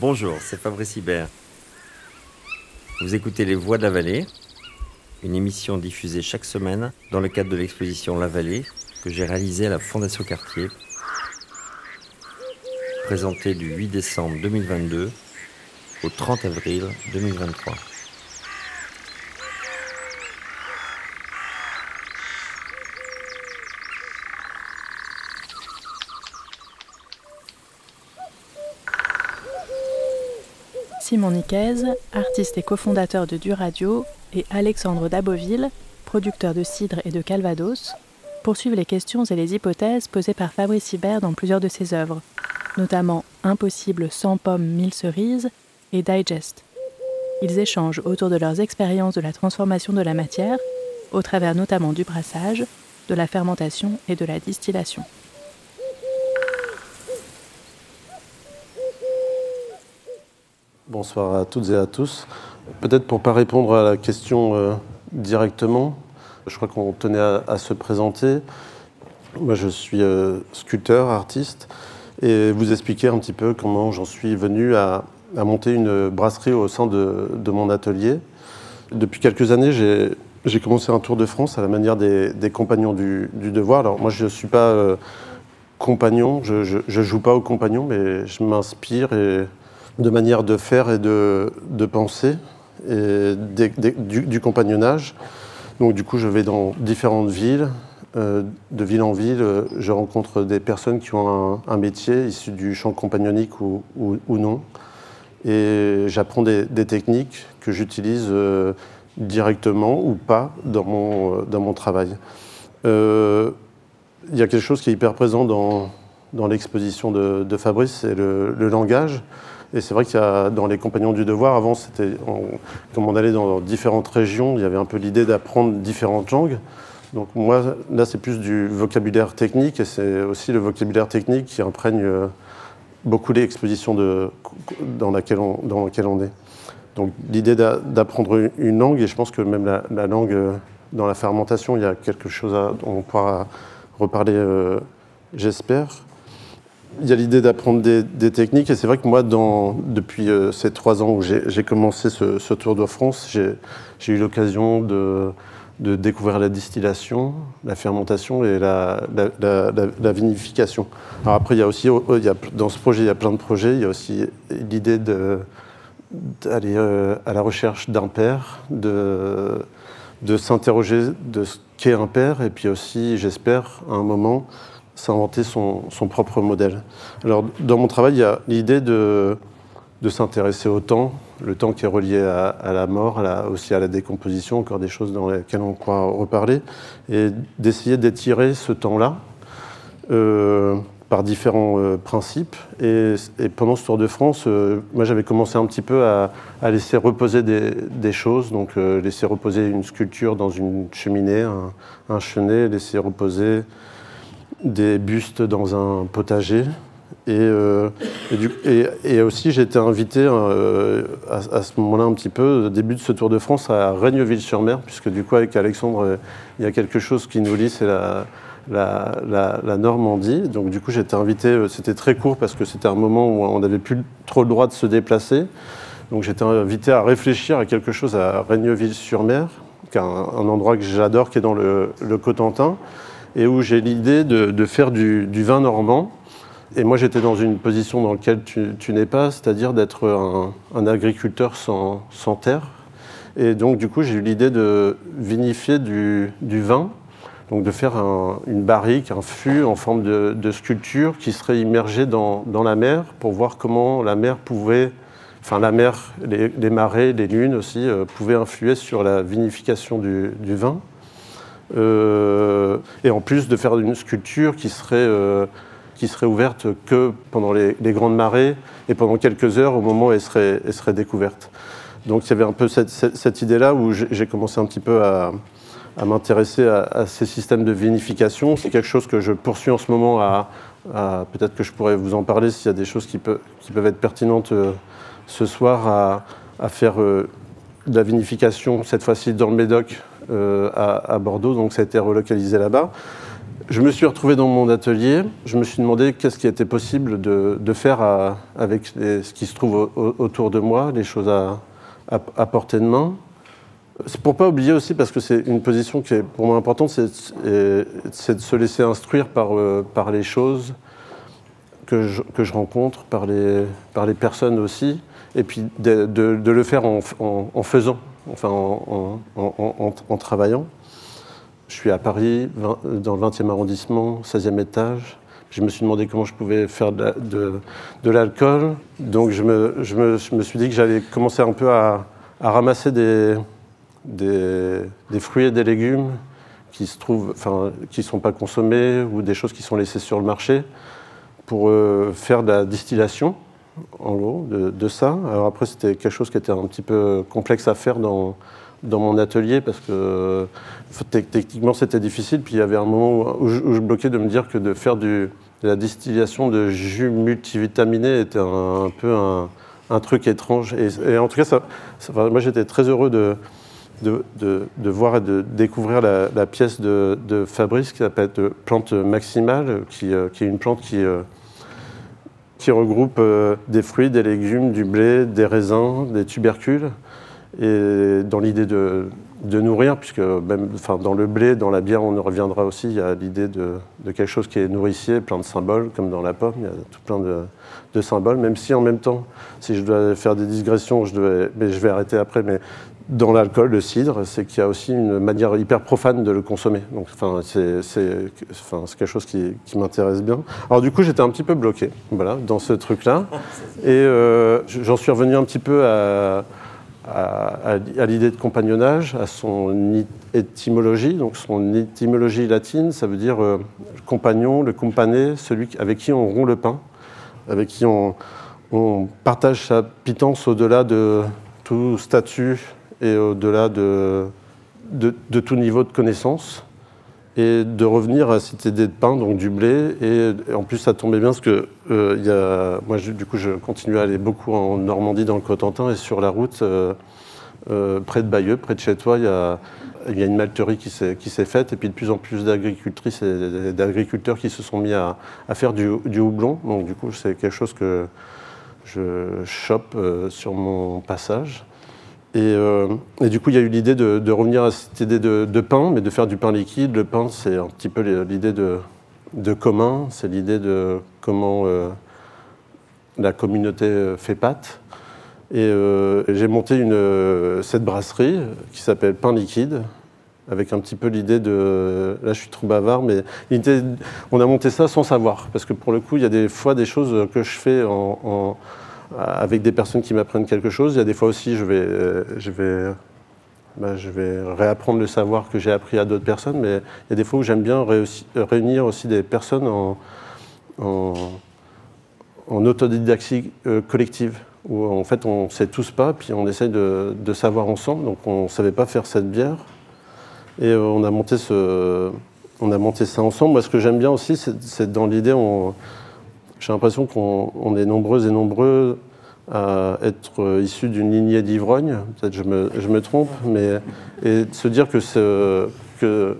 Bonjour, c'est Fabrice Hibert. Vous écoutez Les Voix de la Vallée, une émission diffusée chaque semaine dans le cadre de l'exposition La Vallée que j'ai réalisée à la Fondation Cartier, présentée du 8 décembre 2022 au 30 avril 2023. Simon Nicaise, artiste et cofondateur de Duradio, et Alexandre Daboville, producteur de cidre et de Calvados, poursuivent les questions et les hypothèses posées par Fabrice Hibert dans plusieurs de ses œuvres, notamment Impossible sans pommes, mille cerises et Digest. Ils échangent autour de leurs expériences de la transformation de la matière, au travers notamment du brassage, de la fermentation et de la distillation. Bonsoir à toutes et à tous. Peut-être pour ne pas répondre à la question euh, directement, je crois qu'on tenait à, se présenter. Moi, je suis euh, sculpteur, artiste, et vous expliquer un petit peu comment j'en suis venu à, monter une brasserie au sein de, mon atelier. Depuis quelques années, j'ai commencé un tour de France à la manière des, compagnons du, devoir. Alors moi, je ne suis pas euh, compagnon, je ne joue pas au compagnon, mais je m'inspire et de manière de faire et de, penser, du, compagnonnage. Donc du coup, je vais dans différentes villes. Euh, de ville en ville, je rencontre des personnes qui ont un, métier issu du champ compagnonique ou, non. Et j'apprends des, techniques que j'utilise euh, directement ou pas dans mon, travail. Euh, il y a quelque chose qui est hyper présent dans, l'exposition de, Fabrice, c'est le, langage. Et c'est vrai a dans les compagnons du devoir, avant, c'était comme on allait dans différentes régions, il y avait un peu l'idée d'apprendre différentes langues. Donc moi, là, c'est plus du vocabulaire technique, et c'est aussi le vocabulaire technique qui imprègne euh, beaucoup laquelle on, dans laquelle on est. Donc l'idée d'apprendre une langue, et je pense que même la, langue euh, dans la fermentation, il y a quelque chose à, dont on pourra reparler, euh, j'espère il y a l'idée d'apprendre des, techniques. Et c'est vrai que moi, depuis euh, ces trois ans où j'ai commencé ce, Tour de France, j'ai eu l'occasion de, découvrir la distillation, la fermentation et la, vinification. Alors après, il y a aussi, oh, dans ce projet, il y a plein de projets. Il y a aussi l'idée d'aller euh, à la recherche d'un père, de, de s'interroger de ce qu'est un père, et puis aussi, j'espère, à un moment, s'inventer son, son, propre modèle. Alors, dans mon travail, il y a l'idée de, de s'intéresser au temps, le temps qui est relié à, la mort, aussi à la décomposition, encore des choses dans lesquelles on pourra reparler, et d'essayer d'étirer ce temps-là euh, par différents euh, principes. Et, pendant ce Tour de France, euh, moi j'avais commencé un petit peu à, laisser reposer des, des choses, donc laisser reposer une sculpture dans une cheminée, un, un chenet, laisser reposer des bustes dans un potager. Et, euh, et, aussi, j'ai été invité euh, à, ce moment-là un petit peu, au début de ce Tour de France, à Raigneville-sur-Mer, puisque du coup, avec Alexandre, euh, il y a quelque chose qui nous lie, c'est la, la, Normandie. Donc du coup, j'ai été invité, c'était très court parce que c'était un moment où on n'avait plus trop le droit de se déplacer. Donc été invité à réfléchir à quelque chose à Raigneville-sur-Mer, qui est un, endroit que j'adore, qui est dans le Cotentin et où j'ai l'idée de, faire du, vin normand. Et moi, j'étais dans une position dans laquelle tu, n'es pas, c'est-à-dire d'être un, agriculteur sans, terre. Et donc, du coup, j'ai eu l'idée de vinifier du, vin, donc de faire une barrique, un fût en forme de, sculpture qui serait immergé dans, la mer pour voir comment la mer pouvait, enfin la mer, les, marées, les lunes aussi, euh, pouvaient influer sur la vinification du vin. Euh, et en plus de faire une sculpture qui serait, euh, qui serait ouverte que pendant les, grandes marées et pendant quelques heures au moment où elle serait, elle serait découverte. Donc il y avait un peu cette, idée-là où j'ai commencé un petit peu à, à m'intéresser à, ces systèmes de vinification. C'est quelque chose que je poursuis en ce moment à, peut-être que je pourrais vous en parler s'il y a des choses qui, qui peuvent être pertinentes euh, ce soir à, faire de la vinification, cette fois-ci dans le Médoc, euh, à, Bordeaux, donc ça a été relocalisé là-bas. je me suis retrouvé dans mon atelier. Je me suis demandé qu'est-ce qui était possible de, faire avec ce qui se trouve autour de moi, les choses à, portée de main. C'est pour pas oublier aussi, parce que c'est une position qui est pour moi importante, c'est de se laisser instruire par, euh, par les choses que je, rencontre, par les, personnes aussi, et puis de, le faire en, faisant, enfin en, travaillant. Je suis à Paris, dans le 20e arrondissement, 16e étage. Je me suis demandé comment je pouvais faire de, l'alcool. Donc je me, suis dit que j'allais commencer un peu à, ramasser des, fruits et des légumes qui qui sont pas consommés ou des choses qui sont laissées sur le marché pour euh, faire de la distillation, en gros, de, ça. Alors après, c'était quelque chose qui était un petit peu complexe à faire dans, dans mon atelier parce que techniquement c'était difficile. Puis il y avait un moment où je, bloquais de me dire que de faire du, de la distillation de jus multivitaminé était un, peu un, un, truc étrange. Et, en tout cas, moi j'étais très heureux de, de, de, voir et de découvrir la, pièce de, Fabrice qui s'appelle Plante Maximale, qui, euh, qui, est une plante qui, euh, qui regroupe euh, des fruits, des légumes, du blé, des raisins, des tubercules et dans l'idée de, nourrir, puisque même enfin, dans le blé, dans la bière, on reviendra aussi, il y a l'idée de, quelque chose qui est nourricier, plein de symboles, comme dans la pomme, il y a tout plein de, symboles, même si en même temps, si je dois faire des digressions, je, devais, mais je vais arrêter après, mais dans l'alcool, le cidre, c'est qu'il y a aussi une manière hyper profane de le consommer. Donc, enfin, c'est, enfin, quelque chose qui, m'intéresse bien. Alors, du coup, j'étais un petit peu bloqué, voilà, dans ce truc-là. Et euh, j'en suis revenu un petit peu à, à, l'idée de compagnonnage, à son étymologie. Donc son étymologie latine, ça veut dire euh, le compagnon, le compané, celui avec qui on rompt le pain, avec qui on, partage sa pitance au-delà de tout statut et au-delà de, tout niveau de connaissance et de revenir à cette idée de pain, donc du blé. Et, en plus, ça tombait bien parce que euh, y a, moi, du coup, je continue à aller beaucoup en Normandie, dans le Cotentin, et sur la route, euh, euh, près de Bayeux, près de chez toi, il y a, une malterie qui s'est faite, et puis de plus en plus d'agricultrices et d'agriculteurs qui se sont mis à, faire du, du, houblon. Donc, du coup, c'est quelque chose que je chope sur mon passage. Euh, et, du coup, il y a eu l'idée de, revenir à cette idée de, pain, mais de faire du pain liquide. Le pain, c'est un petit peu l'idée de, commun, c'est l'idée de comment euh, la communauté euh, fait pâte. Et, j'ai monté cette brasserie qui s'appelle Pain Liquide, avec un petit peu l'idée de... Là, je suis trop bavard, mais on a monté ça sans savoir, parce que pour le coup, il y a des fois des choses que je fais en avec des personnes qui m'apprennent quelque chose. Il y a des fois aussi, je vais, euh, je vais, bah, je vais réapprendre le savoir que j'ai appris à d'autres personnes, mais il y a des fois où j'aime bien réunir aussi des personnes en, en, autodidactie euh, collective, où en fait on ne sait tous pas, puis on essaye de, savoir ensemble. Donc on ne savait pas faire cette bière, et euh, on a monté ce, on a monté ça ensemble. Moi, ce que j'aime bien aussi, c'est dans l'idée, j'ai l'impression qu'on est nombreux et nombreux à être issus d'une lignée d'ivrogne, peut-être je me, je me, trompe, mais et de se dire que, ce, que,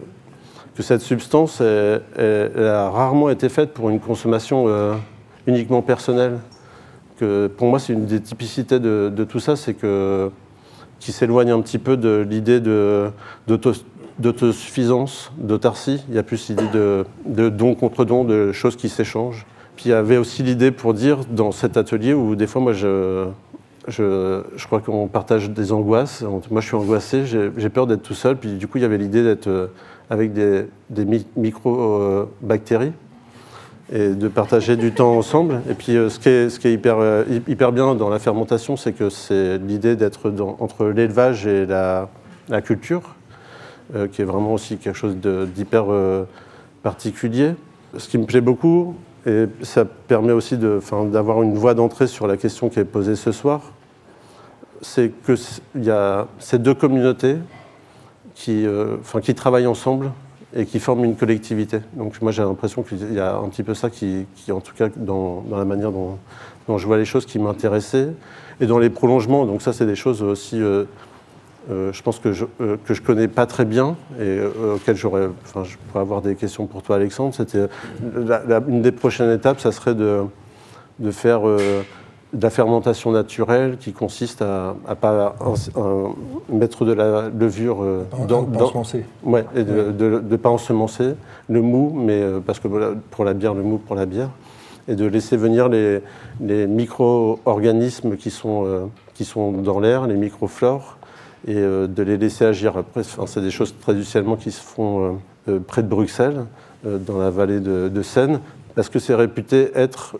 que cette substance elle, a rarement été faite pour une consommation euh, uniquement personnelle. Pour moi, c'est une des typicités de, tout ça, c'est que qui s'éloigne un petit peu de l'idée d'autosuffisance, d'autarcie. Il y a plus l'idée de don contre don, de choses qui s'échangent. Puis il y avait aussi l'idée pour dire dans cet atelier où des fois moi je, je, je crois qu'on partage des angoisses. Moi je suis angoissé, j'ai peur d'être tout seul. Puis du coup il y avait l'idée d'être euh, avec des, des micro-bactéries et de partager du temps ensemble. Et puis euh, ce qui est, ce qui est hyper, euh, hyper bien dans la fermentation, c'est que c'est l'idée d'être entre l'élevage et la, la culture, qui est vraiment aussi quelque chose d'hyper particulier. Ce qui me plaît beaucoup, et ça permet aussi d'avoir une voie d'entrée sur la question qui est posée ce soir. C'est qu'il y a ces deux communautés qui, euh, qui travaillent ensemble et qui forment une collectivité. Donc moi j'ai l'impression qu'il y a un petit peu ça qui, en tout cas dans, la manière dont, dont, je vois les choses, qui m'intéressait. Et dans les prolongements, donc ça c'est des choses aussi euh, je pense que je que je connais pas très bien et auquel j'aurais, enfin, je pourrais avoir des questions pour toi, Alexandre. C'était une des prochaines étapes, ça serait de, de faire de la fermentation naturelle qui consiste à ne pas mettre de la levure dans, dans, ensemencer. Ouais, et de ne pas ensemencer le mou, mais parce que pour la bière, le mou pour la bière, et de laisser venir les, les micro-organismes qui, sont qui sont dans l'air, les microflores, et de les laisser agir. Après, c'est des choses traditionnellement qui se font près de Bruxelles, dans la vallée de, Seine, parce que c'est réputé être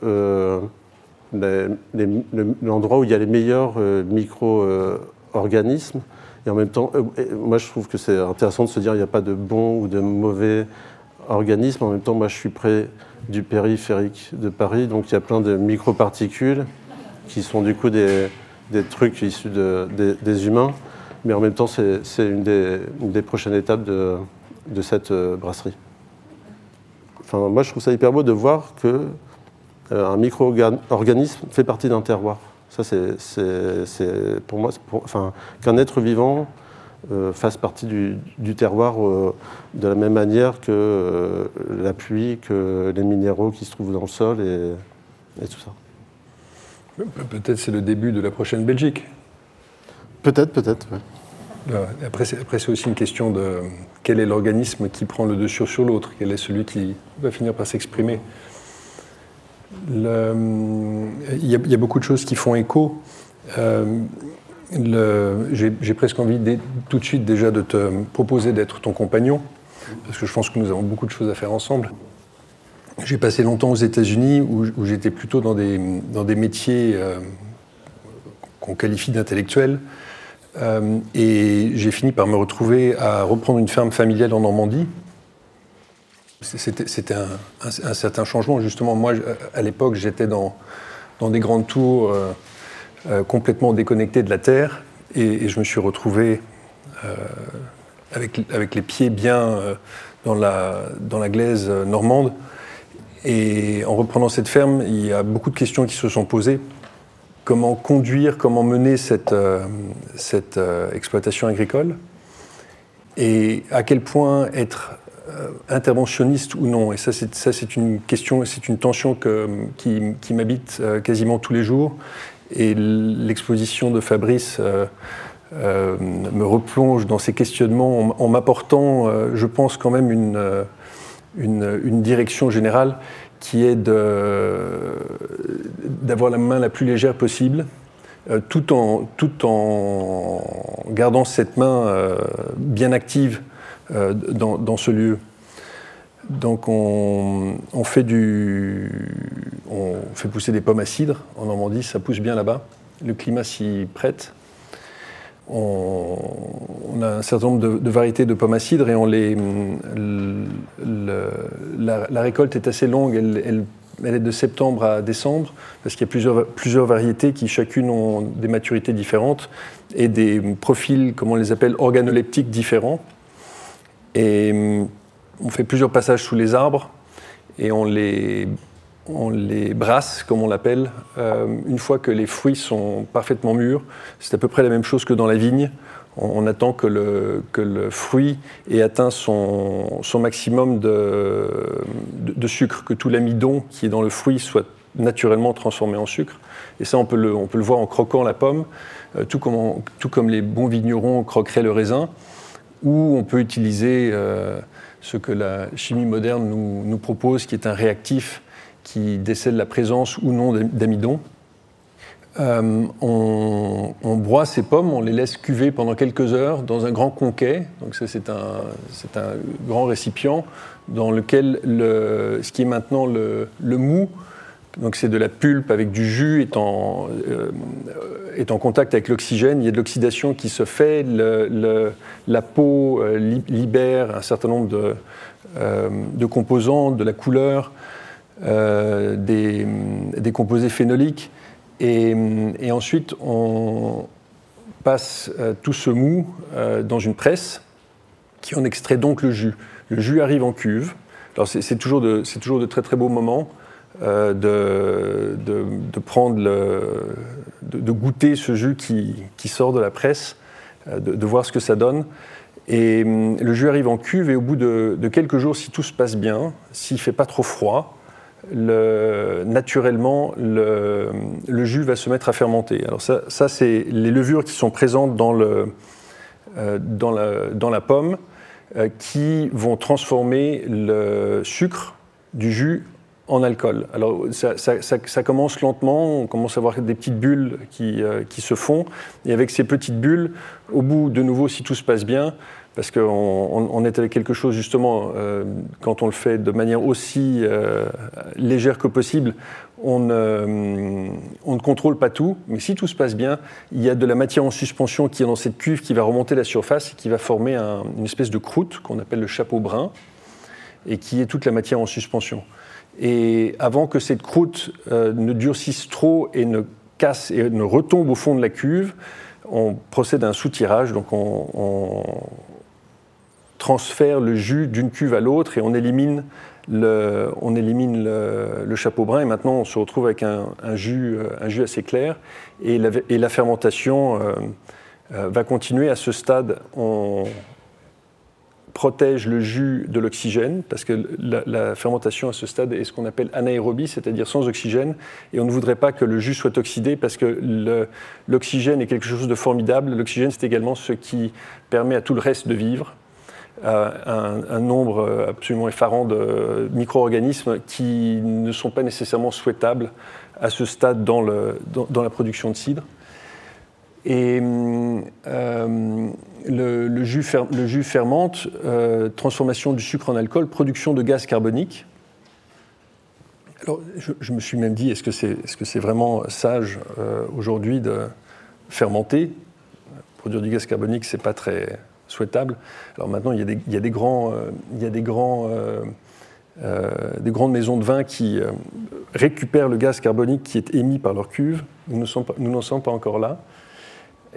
l'endroit où il y a les meilleurs euh, micro-organismes. Et en même temps, euh, moi je trouve que c'est intéressant de se dire qu'il n'y a pas de bons ou de mauvais organismes. En même temps, moi je suis près du périphérique de Paris, donc il y a plein de microparticules qui sont du coup des, trucs issus des, humains. Mais en même temps, c'est une, des, prochaines étapes de, cette euh, brasserie. Enfin, moi je trouve ça hyper beau de voir que euh, micro-organisme fait partie d'un terroir. Ça, c'est pour moi, enfin, qu'un être vivant euh, fasse partie du, terroir de la même manière que la pluie, que les minéraux qui se trouvent dans le sol et, tout ça. Peut-être c'est le début de la prochaine Belgique. Peut-être, peut-être. Après, c'est aussi une question de quel est l'organisme qui prend le dessus sur l'autre, quel est celui qui va finir par s'exprimer? Il, y a, beaucoup de choses qui font écho. Euh, j'ai presque envie tout de suite déjà de te proposer d'être ton compagnon, parce que je pense que nous avons beaucoup de choses à faire ensemble. J'ai passé longtemps aux États-Unis où, j'étais plutôt dans des, dans des métiers euh, qu'on qualifie d'intellectuels. Euh, et j'ai fini par me retrouver à reprendre une ferme familiale en Normandie, c'était un, certain changement. Justement, moi, à l'époque, j'étais dans, des grandes tours euh, euh, complètement déconnectées de la Terre et, je me suis retrouvé avec, avec, les pieds bien dans, la, dans la glaise normande. Et en reprenant cette ferme, il y a beaucoup de questions qui se sont posées. Comment conduire, comment mener cette, cette exploitation agricole Et à quel point être euh, interventionniste ou non. Et ça, c'est une question, c'est une tension qui, m'habite euh, quasiment tous les jours. Et l'exposition de Fabrice euh, me replonge dans ces questionnements en, m'apportant, je pense, quand même une, direction générale qui est d'avoir la main la plus légère possible. tout, en, tout en gardant cette main bien active euh, dans, ce lieu. Donc on, fait du, on fait pousser des pommes à cidre en Normandie, ça pousse bien là-bas. Le climat s'y prête. On, a un certain nombre de, variétés de pommes à cidre et on les, la, récolte est assez longue. Elle, elle, est de septembre à décembre parce qu'il y a plusieurs, plusieurs variétés qui chacune ont des maturités différentes et des profils, comme on les appelle, organoleptiques différents. Et hum, on fait plusieurs passages sous les arbres et on les, on les brasse, comme on l'appelle, euh, une fois que les fruits sont parfaitement mûrs. C'est à peu près la même chose que dans la vigne. On, attend que le, que le, fruit ait atteint son, son maximum de, de, sucre, que tout l'amidon qui est dans le fruit soit naturellement transformé en sucre. Et ça, on peut le, on peut le voir en croquant la pomme, euh, tout, comme tout comme les bons vignerons croqueraient le raisin ou on peut utiliser euh, ce que la chimie moderne nous, propose, qui est un réactif qui décèle la présence ou non d'amidon. Euh, on, broie ces pommes, on les laisse cuver pendant quelques heures dans un grand conquet. Donc ça, c'est un, grand récipient dans lequel le, ce qui est maintenant le, mou donc c'est de la pulpe avec du jus est en, euh, est en contact avec l'oxygène. Il y a de l'oxydation qui se fait. la peau euh, libère un certain nombre de, euh, de composants, de la couleur, des, des, composés phénoliques. Et, ensuite, on passe tout ce mou dans une presse qui en extrait donc le jus. Le jus arrive en cuve. Alors c'est toujours, de, toujours de très très beaux moments. Euh, de, de, prendre de, goûter ce jus qui, qui, sort de la presse de, voir ce que ça donne. Et hum, le jus arrive en cuve et au bout de, quelques jours, si tout se passe bien, s'il ne fait pas trop froid, naturellement, le, jus va se mettre à fermenter. Alors ça, c'est les levures qui sont présentes dans, le, dans, la, dans la pomme qui vont transformer le sucre du jus en alcool. Alors ça, commence lentement, on commence à voir des petites bulles qui, euh, qui, se font, et avec ces petites bulles, au bout de nouveau, si tout se passe bien, parce qu'on on, est avec quelque chose justement, euh, quand on le fait de manière aussi euh, légère que possible, on, on, ne contrôle pas tout, mais si tout se passe bien, il y a de la matière en suspension qui est dans cette cuve qui va remonter la surface et qui va former une espèce de croûte qu'on appelle le chapeau brun, et qui est toute la matière en suspension. Et avant que cette croûte euh, ne durcisse trop et ne casse et ne retombe au fond de la cuve, on procède à un soutirage, donc on, transfère le jus d'une cuve à l'autre et on élimine, le, on élimine le, chapeau brun. Et maintenant, on se retrouve avec un, jus, un jus, assez clair. Et la, et la fermentation euh, euh, va continuer à ce stade. On, protège le jus de l'oxygène, parce que la, fermentation à ce stade est ce qu'on appelle anaérobie, c'est-à-dire sans oxygène, et on ne voudrait pas que le jus soit oxydé, parce que l'oxygène est quelque chose de formidable. L'oxygène, c'est également ce qui permet à tout le reste de vivre. Un, nombre absolument effarant de micro-organismes qui ne sont pas nécessairement souhaitables à ce stade dans la production de cidre. Et euh, le, jus fermente, euh, transformation du sucre en alcool, production de gaz carbonique. Alors, je, me suis même dit, est-ce que c'est vraiment sage euh, aujourd'hui de fermenter? Produire du gaz carbonique, c'est pas très souhaitable. Alors maintenant, il y a des, grandes maisons de vin qui récupèrent le gaz carbonique qui est émis par leur cuve. Nous n'en sommes pas encore là.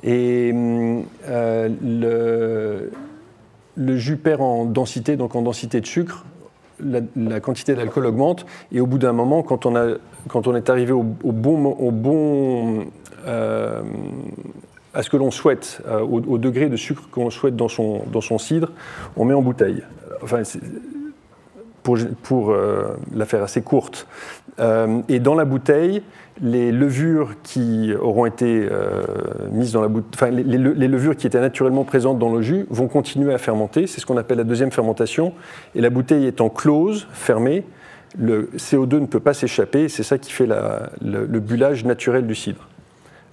Et euh, le, jus perd en densité, donc en densité de sucre, la, quantité d'alcool augmente, et au bout d'un moment, quand on, a, quand on est arrivé au, bon, au bon euh, à ce que l'on souhaite, euh, au, degré de sucre qu'on souhaite dans son, dans son cidre, on met en bouteille. Enfin, pour, pour la faire assez courte. et dans la bouteille, les levures qui auront été euh, mises dans la bouteille, enfin les, levures qui étaient naturellement présentes dans le jus vont continuer à fermenter. C'est ce qu'on appelle la deuxième fermentation. Et la bouteille étant close, fermée, le CO2 ne peut pas s'échapper. C'est ça qui fait le, le, bullage naturel du cidre.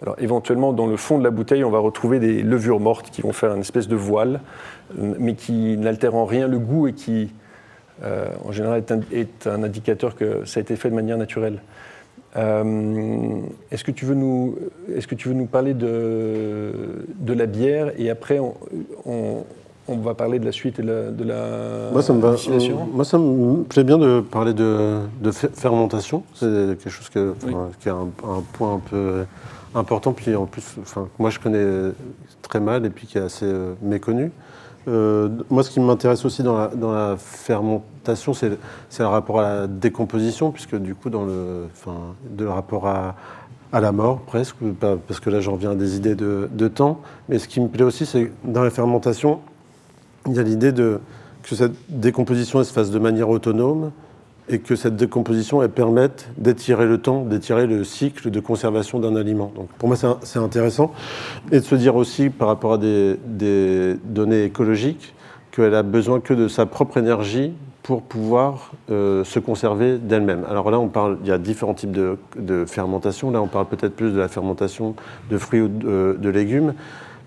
Alors éventuellement, dans le fond de la bouteille, on va retrouver des levures mortes qui vont faire une espèce de voile, mais qui n'altèrent en rien le goût et qui, euh, en général, est un, est un indicateur que ça a été fait de manière naturelle. Euh, est-ce que, tu veux nous, est-ce que tu veux nous parler de, de la bière et après on, on, va parler de la suite et de la moi, ça me va, moi, ça me plaît bien de parler de, de fermentation. C'est quelque chose que, qui est un, point un peu important. Puis en plus, enfin, moi je connais très mal et puis qui est assez euh, méconnu. Euh, moi, ce qui m'intéresse aussi dans la, fermentation, c'est le rapport à la décomposition, puisque du coup, dans le, enfin, de rapport à, à la mort presque, parce que là j'en viens à des idées de, de, temps. Mais ce qui me plaît aussi, c'est dans la fermentation, il y a l'idée de que cette décomposition se fasse de manière autonome et que cette décomposition elle permette d'étirer le temps, d'étirer le cycle de conservation d'un aliment. Donc pour moi c'est intéressant et de se dire aussi par rapport à des, données écologiques qu'elle a besoin que de sa propre énergie pour pouvoir euh, se conserver d'elle-même. Alors là, on parle, il y a différents types de, de fermentation. Là, on parle peut-être plus de la fermentation de fruits ou de, légumes.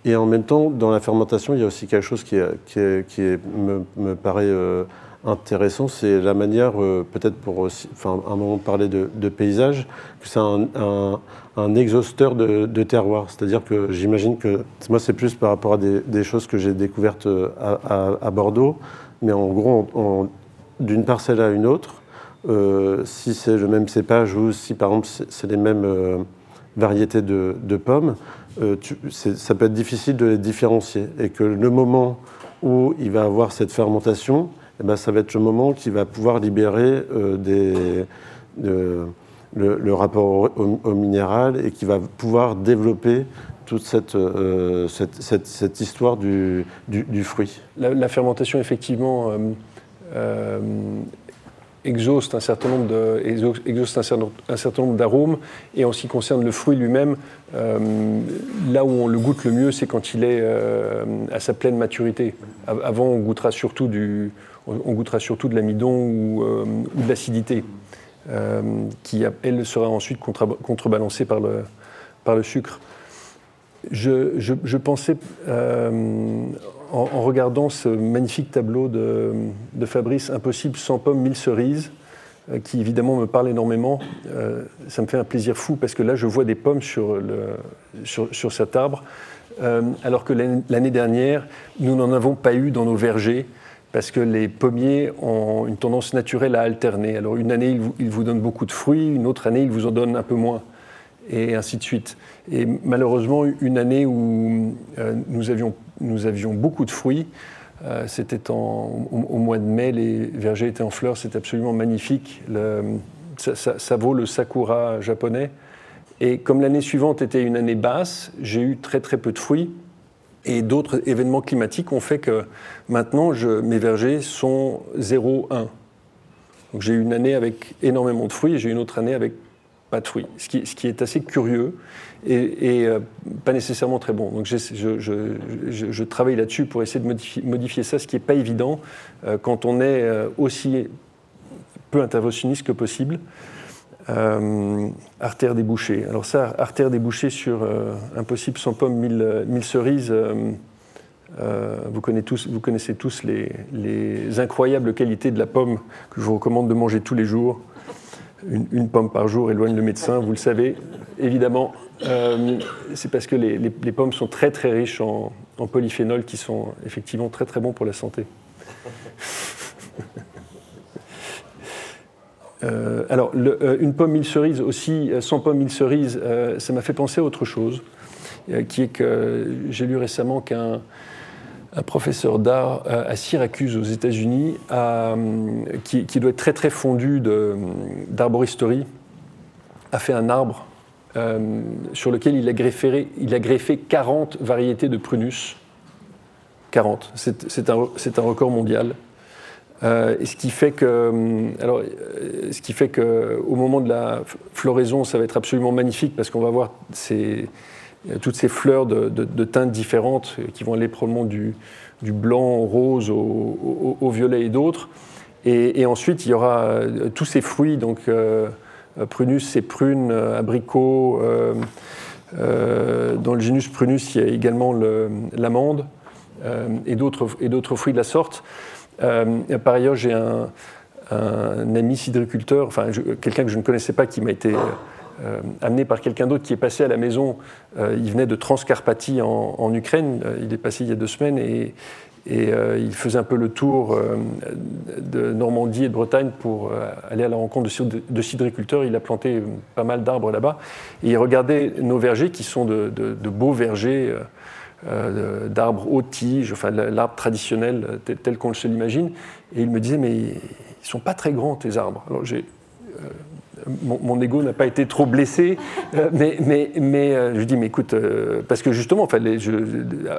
Et en même temps, dans la fermentation, il y a aussi quelque chose qui, qui, me, me, paraît euh, intéressant, c'est la manière, euh, peut-être pour aussi, enfin, un moment parler de, paysage, que c'est un, exhausteur de, terroir. C'est-à-dire que j'imagine que, moi c'est plus par rapport à des, choses que j'ai découvertes euh, à, Bordeaux, mais en gros, d'une parcelle à une autre, euh, si c'est le même cépage ou si par exemple c'est les mêmes euh, variétés de, pommes, ça peut être difficile de les différencier. Et que le moment où il va avoir cette fermentation, eh ben, ça va être le moment qui va pouvoir libérer euh, des, le, rapport au, minéral et qui va pouvoir développer toute cette, cette, histoire du, du, fruit. La, fermentation, effectivement, exhauste un certain nombre un certain, nombre d'arômes. Et en ce qui concerne le fruit lui-même, euh, là où on le goûte le mieux, c'est quand il est euh, à sa pleine maturité. Avant, on goûtera surtout du, on goûtera surtout de l'amidon ou, euh, de l'acidité, qui elle sera ensuite contrebalancée par le, par le sucre. Je, pensais en, regardant ce magnifique tableau de, Fabrice, Impossible sans pommes, mille cerises, euh, qui évidemment me parle énormément. Euh, ça me fait un plaisir fou parce que là, je vois des pommes sur, sur, cet arbre, euh, alors que l'année dernière, nous n'en avons pas eu dans nos vergers parce que les pommiers ont une tendance naturelle à alterner. Alors une année, ils vous donnent beaucoup de fruits, une autre année, ils vous en donnent un peu moins et ainsi de suite. Et malheureusement, une année où euh, nous, avions, beaucoup de fruits, euh, c'était au, mois de mai, les vergers étaient en fleurs, c'était absolument magnifique. Ça, vaut le sakura japonais. Et comme l'année suivante était une année basse, j'ai eu très très peu de fruits. Et d'autres événements climatiques ont fait que maintenant, mes vergers sont 0,1. Donc j'ai eu une année avec énormément de fruits et j'ai eu une autre année avec pas de fruits, ce qui, est assez curieux et, euh, pas nécessairement très bon. Donc je, travaille là-dessus pour essayer de modifier, ça, ce qui n'est pas évident euh, quand on est euh, aussi peu interventionniste que possible. artère débouchée. Alors ça, artère débouchée sur impossible sans pomme, mille, mille cerises. vous, connaissez tous, les incroyables qualités de la pomme que je vous recommande de manger tous les jours une, pomme par jour éloigne le médecin, vous le savez, évidemment. Euh, c'est parce que les, pommes sont très très riches en, polyphénols qui sont effectivement très très bons pour la santé. Euh, alors, euh, une pomme mille cerises aussi, sans pomme mille cerises, ça m'a fait penser à autre chose, qui est que j'ai lu récemment qu'un un professeur d'art à Syracuse aux États-Unis, qui, doit être très très fondu d'arboristerie, a fait un arbre euh, sur lequel il a, greffé, il a greffé 40 variétés de prunus. 40, c'est un, record mondial. Euh, ce qui fait que, alors, ce qui fait que, au moment de la floraison, ça va être absolument magnifique parce qu'on va voir ces, toutes ces fleurs de, teintes différentes qui vont aller probablement du, blanc au rose au, violet et d'autres. Et, ensuite, il y aura euh, tous ces fruits, donc euh, prunus, c'est prunes, euh, abricots. dans le genus prunus, il y a également l'amande et d'autres fruits de la sorte. par ailleurs, j'ai un, un, ami cidriculteur, enfin quelqu'un que je ne connaissais pas qui m'a été euh, amené par quelqu'un d'autre qui est passé à la maison. Euh, il venait de Transcarpathie en, Ukraine. Euh, il est passé il y a deux semaines et, il faisait un peu le tour de Normandie et de Bretagne pour aller à la rencontre de, cidriculteurs. Il a planté pas mal d'arbres là-bas. Et il regardait nos vergers qui sont de, beaux vergers. d'arbres haute tige, enfin l'arbre traditionnel tel, qu'on se l'imagine. Et il me disait, mais ils sont pas très grands, tes arbres. Alors j'ai mon, ego n'a pas été trop blessé, euh, mais, mais, mais euh, je dis, mais écoute, euh, parce que justement, enfin,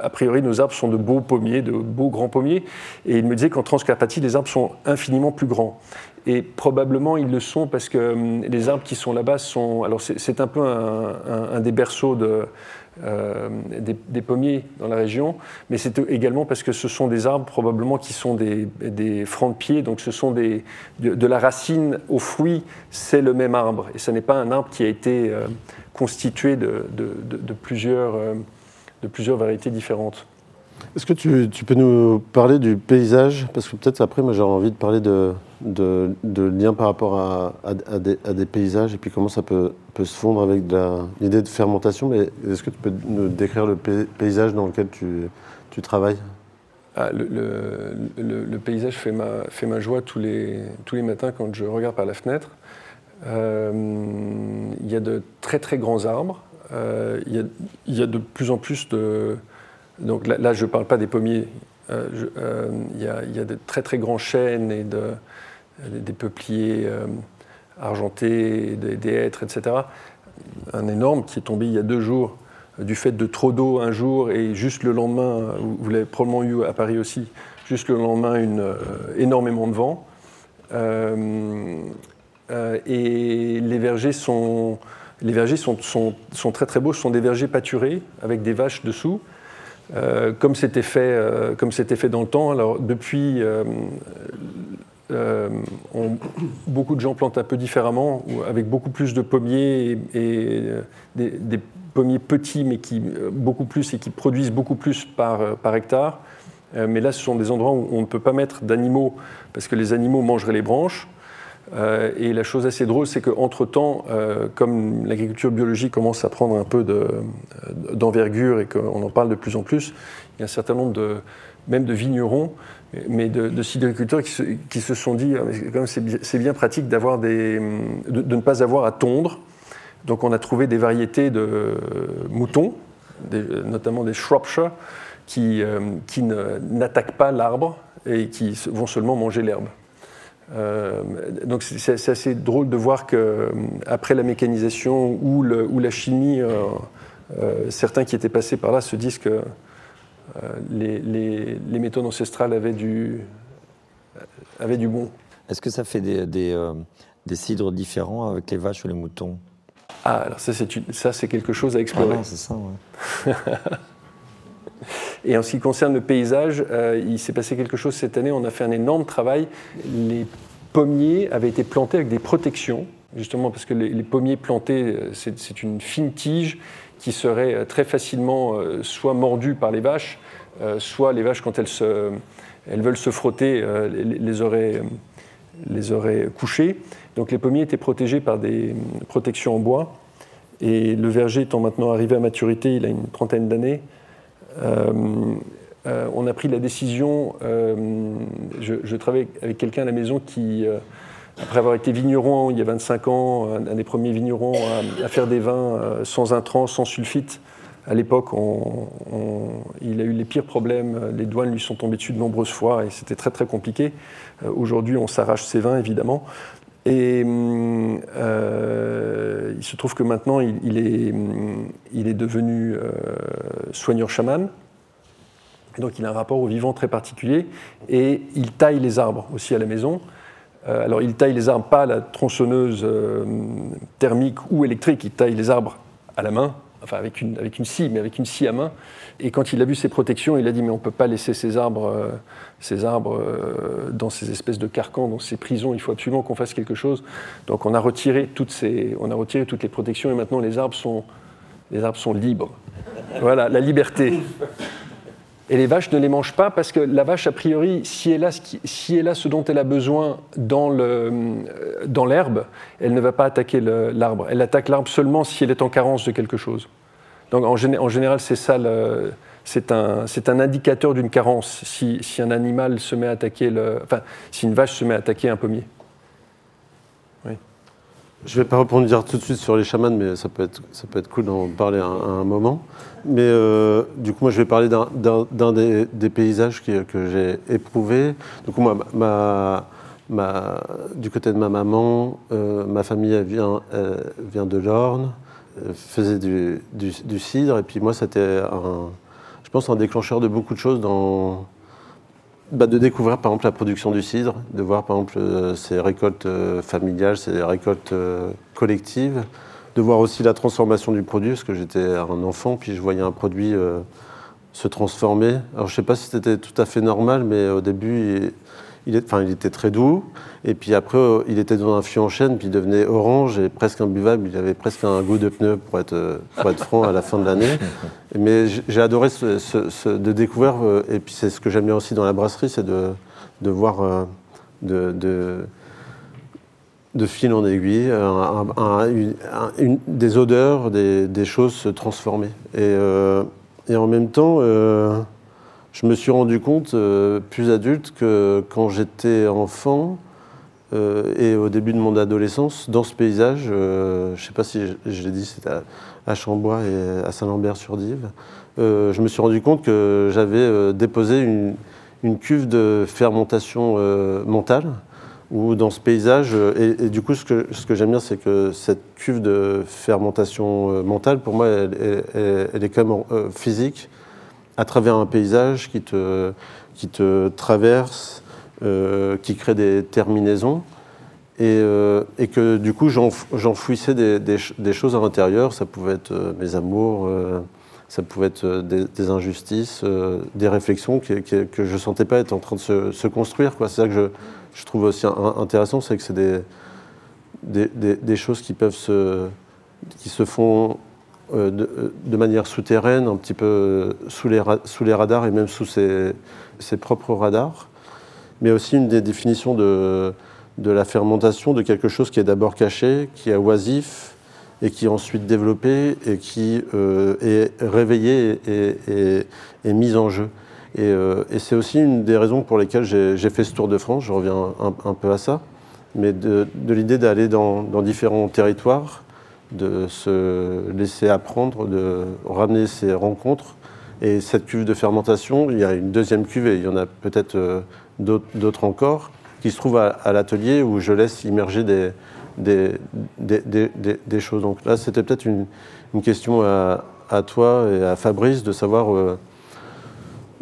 a priori, nos arbres sont de beaux pommiers, de beaux grands pommiers, et il me disait qu'en Transcarpathie, les arbres sont infiniment plus grands. Et probablement, ils le sont parce que hum, les arbres qui sont là-bas sont. Alors, c'est un peu un des berceaux de euh, des, pommiers dans la région, mais c'est également parce que ce sont des arbres probablement qui sont des, des francs de pied, donc ce sont de, la racine au fruit, c'est le même arbre, et ce n'est pas un arbre qui a été euh, constitué de, de, plusieurs, euh, de plusieurs variétés différentes. Est-ce que tu, peux nous parler du paysage? Parce que peut-être après, moi j'aurais envie de parler de, de, de lien par rapport à, des, paysages et puis comment ça peut, peut se fondre avec l'idée de fermentation. Mais est-ce que tu peux nous décrire le paysage dans lequel tu, travailles? Ah, le, paysage fait ma, fait ma joie tous les, tous les matins quand je regarde par la fenêtre. Euh, il y a de très très grands arbres. Euh, il, y a, de plus en plus de, donc là, je ne parle pas des pommiers. Euh, il, y a, il, y a, de très très grands chênes et de, des peupliers euh, argentés, des, hêtres, etc. Un énorme qui est tombé il y a deux jours du fait de trop d'eau un jour et juste le lendemain, vous l'avez probablement eu à Paris aussi, juste le lendemain, une, énormément de vent. et les vergers sont, les vergers sont, très très beaux, ce sont des vergers pâturés avec des vaches dessous. comme c'était fait, fait dans le temps. Alors depuis euh, beaucoup de gens plantent un peu différemment, avec beaucoup plus de pommiers et, euh, des, pommiers petits, mais qui euh, beaucoup plus et qui produisent beaucoup plus par, par hectare. mais là, ce sont des endroits où on ne peut pas mettre d'animaux parce que les animaux mangeraient les branches. et la chose assez drôle, c'est qu'entre-temps, comme l'agriculture biologique commence à prendre un peu d'envergure et qu'on en parle de plus en plus, il y a un certain nombre de, même de vignerons mais de, de sidériculteurs qui se, sont dit ah, c'est bien, pratique de, ne pas avoir à tondre. Donc on a trouvé des variétés de moutons, notamment des Shropshire, qui, euh, n'attaquent pas l'arbre et qui vont seulement manger l'herbe. Euh, donc c'est assez drôle de voir qu'après la mécanisation ou, la chimie, euh, certains qui étaient passés par là se disent que euh, les, méthodes ancestrales avaient du, avaient du bon. Est-ce que ça fait des, des, euh, cidres différents avec les vaches ou les moutons? Ah, alors ça, c'est, ça, c'est quelque chose à explorer. Ah c'est ça, ouais. Et en ce qui concerne le paysage, euh, il s'est passé quelque chose cette année. On a fait un énorme travail. Les pommiers avaient été plantés avec des protections, justement parce que les, les pommiers plantés, c'est une fine tige qui seraient euh, très facilement euh, soit mordus par les vaches, euh, soit les vaches, quand elles, se, elles veulent se frotter, les, auraient, les auraient couchés. Donc les pommiers étaient protégés par des protections en bois. Et le verger étant maintenant arrivé à maturité, il a une trentaine d'années, on a pris la décision, je, je, travaille avec quelqu'un à la maison qui après avoir été vigneron il y a 25 ans, un, des premiers vignerons à, faire des vins euh, sans intrants, sans sulfite, à l'époque, il a eu les pires problèmes. Les douanes lui sont tombées dessus de nombreuses fois et c'était très très compliqué. Euh, aujourd'hui, on s'arrache ses vins évidemment. Et euh, il se trouve que maintenant, il, est, il est, devenu soigneur chaman. donc, il a un rapport au vivant très particulier et il taille les arbres aussi à la maison. Euh, alors il taille les arbres pas à la tronçonneuse euh, thermique ou électrique, il taille les arbres à la main, enfin avec une, avec scie, mais avec une scie à main. Et quand il a vu ces protections, il a dit mais on ne peut pas laisser ces arbres, euh, ces arbres dans ces espèces de carcans, dans ces prisons, il faut absolument qu'on fasse quelque chose. Donc on a retiré toutes, les protections et maintenant les arbres sont libres. Voilà, la liberté. Et les vaches ne les mangent pas parce que la vache, a priori, si elle a ce, si elle a ce dont elle a besoin dans l'herbe, dans elle ne va pas attaquer l'arbre. Elle attaque l'arbre seulement si elle est en carence de quelque chose. Donc en, en général, c'est ça, c'est un, un, indicateur d'une carence si, si, un animal se met à attaquer, le, enfin, si une vache se met à attaquer un pommier. Je ne vais pas répondre tout de suite sur les chamans, mais ça peut être, ça peut être cool d'en parler à, un moment. Mais euh, du coup, moi, je vais parler d'un des, paysages que j'ai éprouvé. Du coup, moi, ma, ma, du côté de ma maman, euh, ma famille vient, vient de l'Orne, faisait du, du, du, cidre. Et puis moi, c'était, je pense, un déclencheur de beaucoup de choses dans, bah, de découvrir par exemple la production du cidre, de voir par exemple euh, ces récoltes euh, familiales, ces récoltes euh, collectives, de voir aussi la transformation du produit, parce que j'étais un enfant, puis je voyais un produit se transformer. Alors je ne sais pas si c'était tout à fait normal, mais au début, il, enfin, il était très doux. Et puis après, il était dans un fût en chêne, puis il devenait orange et presque imbuvable. Il avait presque un goût de pneu, pour être, pour être franc, à la fin de l'année. Mais j'ai adoré ce, de découvrir, euh, et puis c'est ce que j'aime bien aussi dans la brasserie, c'est de, de, voir euh, de, de, de, fil en aiguille une, des odeurs, des, des, choses se transformer. Et, euh, et en même temps, je me suis rendu compte, euh, plus adulte, que quand j'étais enfant euh, et au début de mon adolescence, dans ce paysage, euh, je ne sais pas si je, l'ai dit, c'était à, Chambois et à Saint-Lambert-sur-Dive, je me suis rendu compte que j'avais déposé une, cuve de fermentation mentale où dans ce paysage, et, du coup ce que, j'aime bien, c'est que cette cuve de fermentation mentale, pour moi, elle, elle est quand même physique, à travers un paysage qui te, qui te traverse, qui crée des terminaisons. Euh, et, que du coup j'enfouissais des, choses à l'intérieur. Ça pouvait être euh, mes amours, euh, ça pouvait être des, injustices, des réflexions que je ne sentais pas être en train de se, construire. C'est ça que je, je, trouve aussi intéressant, c'est que c'est des, choses qui peuvent se, qui se font de, manière souterraine, un petit peu sous les, radars et même sous ses, propres radars. Mais aussi une des définitions de la fermentation de quelque chose qui est d'abord caché, qui est oisif, et qui est ensuite développé, et qui euh, est réveillé et, et, mis en jeu. Euh, et, c'est aussi une des raisons pour lesquelles j'ai fait ce Tour de France, je reviens un, peu à ça, mais de, l'idée d'aller dans, différents territoires, de se laisser apprendre, de ramener ces rencontres. Et cette cuve de fermentation, il y a une deuxième cuve et il y en a peut-être euh, d'autres encore qui se trouve à, l'atelier où je laisse immerger des, choses. Donc là, c'était peut-être une, question à, toi et à Fabrice de savoir euh,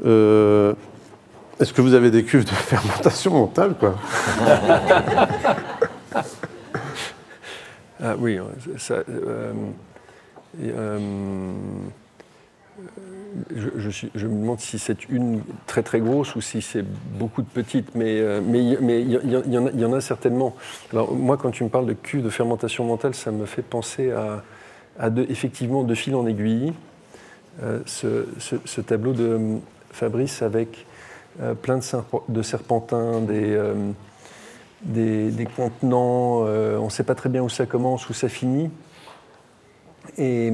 euh, est-ce que vous avez des cuves de fermentation mentale quoi? ah, Oui, ça, euh, je, me demande si c'est une très très grosse ou si c'est beaucoup de petites, mais euh, il y, en a certainement. Alors moi, quand tu me parles de cul de fermentation mentale, ça me fait penser à, effectivement de fil en aiguille. Euh, ce, tableau de Fabrice avec euh, plein de, de, serpentins, des, des, des, contenants, on ne sait pas très bien où ça commence, où ça finit. Et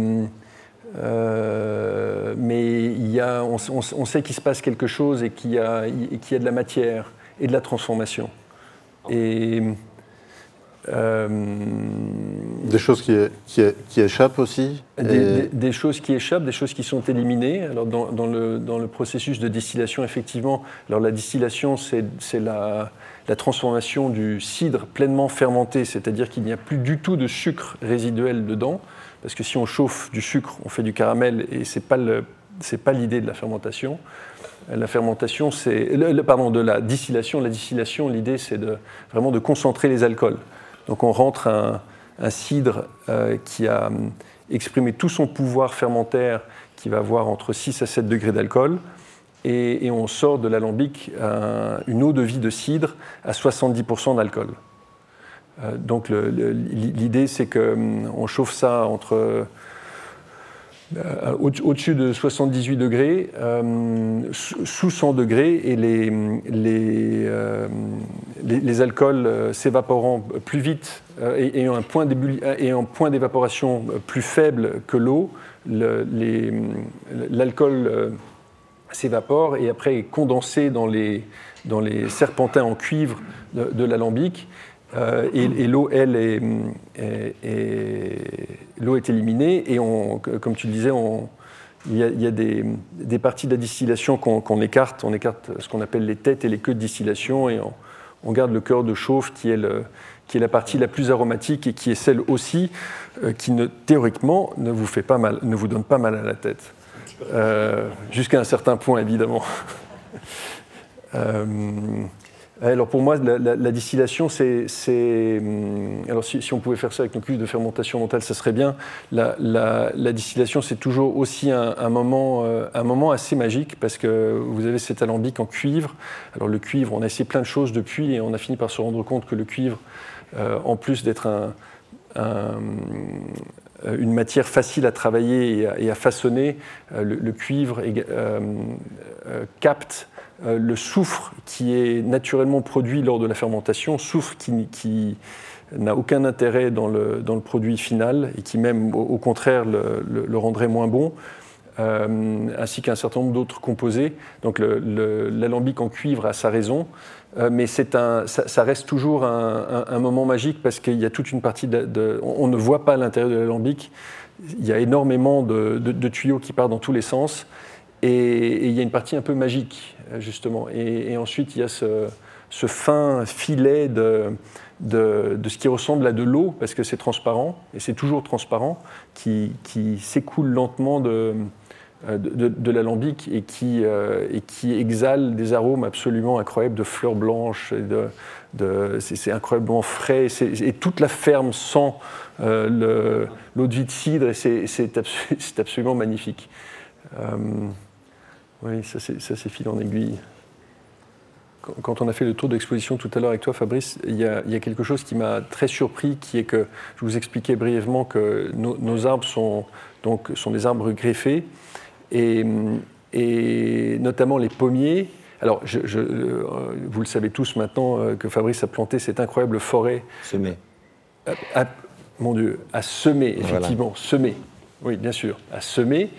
euh, mais il y a, on, sait qu'il se passe quelque chose et qu'il y, a, y a de la matière et de la transformation. Et, euh, des choses qui, qui, qui échappent aussi des, choses qui échappent, des choses qui sont éliminées. Alors dans, dans, le, dans le, processus de distillation, effectivement, alors la distillation, c'est la, la, transformation du cidre pleinement fermenté, c'est-à-dire qu'il n'y a plus du tout de sucre résiduel dedans parce que si on chauffe du sucre, on fait du caramel, et ce n'est pas, pas l'idée de la fermentation. La fermentation, c'est. Pardon, de la distillation. La distillation, l'idée, c'est de, vraiment de concentrer les alcools. Donc on rentre un, cidre euh, qui a hum, exprimé tout son pouvoir fermentaire, qui va avoir entre 6 à 7 degrés d'alcool, et, on sort de l'alambic une eau de vie de cidre à 70% d'alcool. Euh, donc l'idée, c'est qu'on hum, chauffe ça entre euh, au-dessus de 78 degrés, euh, sous 100 degrés, et les, les, les, alcools s'évaporant plus vite et ayant un point d'évaporation plus faible que l'eau, l'alcool s'évapore et après est condensé dans les, dans les serpentins en cuivre de, de l'alambic. Euh, et, l'eau, elle, est, l'eau est éliminée. Et on, comme tu le disais, il y a, des, parties de la distillation qu'on, écarte. On écarte ce qu'on appelle les têtes et les queues de distillation. Et on, garde le cœur de chauffe qui est, qui est la partie la plus aromatique et qui est celle aussi euh, qui, théoriquement, ne vous, fait pas mal, ne vous donne pas mal à la tête. Euh, jusqu'à un certain point, évidemment. Alors pour moi, la, distillation, c'est. Hum, alors si, on pouvait faire ça avec nos cuves de fermentation mentale, ça serait bien. La, distillation, c'est toujours aussi un, moment, euh, un moment assez magique parce que vous avez cet alambic en cuivre. Alors le cuivre, on a essayé plein de choses depuis et on a fini par se rendre compte que le cuivre, euh, en plus d'être une matière facile à travailler et à, façonner, euh, le, cuivre capte euh, le soufre qui est naturellement produit lors de la fermentation, soufre qui, n'a aucun intérêt dans le, produit final et qui même au, contraire le, rendrait moins bon, euh, ainsi qu'un certain nombre d'autres composés. Donc l'alambic en cuivre a sa raison, euh, mais un, ça, reste toujours un, moment magique parce qu'il y a toute une partie de, on, ne voit pas l'intérieur de l'alambic. Il y a énormément de, tuyaux qui partent dans tous les sens. Et, il y a une partie un peu magique, justement. Et, ensuite, il y a ce, ce fin filet de, de, ce qui ressemble à de l'eau, parce que c'est transparent, et c'est toujours transparent, qui, qui s'écoule lentement de, de, l'alambic et qui, euh, et qui exhale des arômes absolument incroyables de fleurs blanches. De, c'est incroyablement frais, et toute la ferme sent euh, l'eau de vie de cidre, et c'est absolument magnifique. Euh, oui, ça c'est fil en aiguille quand on a fait le tour d'exposition tout à l'heure avec toi, Fabrice, il y, a, quelque chose qui m'a très surpris, qui est que je vous expliquais brièvement que nos, arbres sont, donc, sont des arbres greffés, et, et notamment les pommiers. Alors, je, euh, vous le savez tous maintenant euh, que Fabrice a planté cette incroyable forêt. Semé. mon Dieu, à semer, effectivement, semer. Oui, bien sûr, à semer.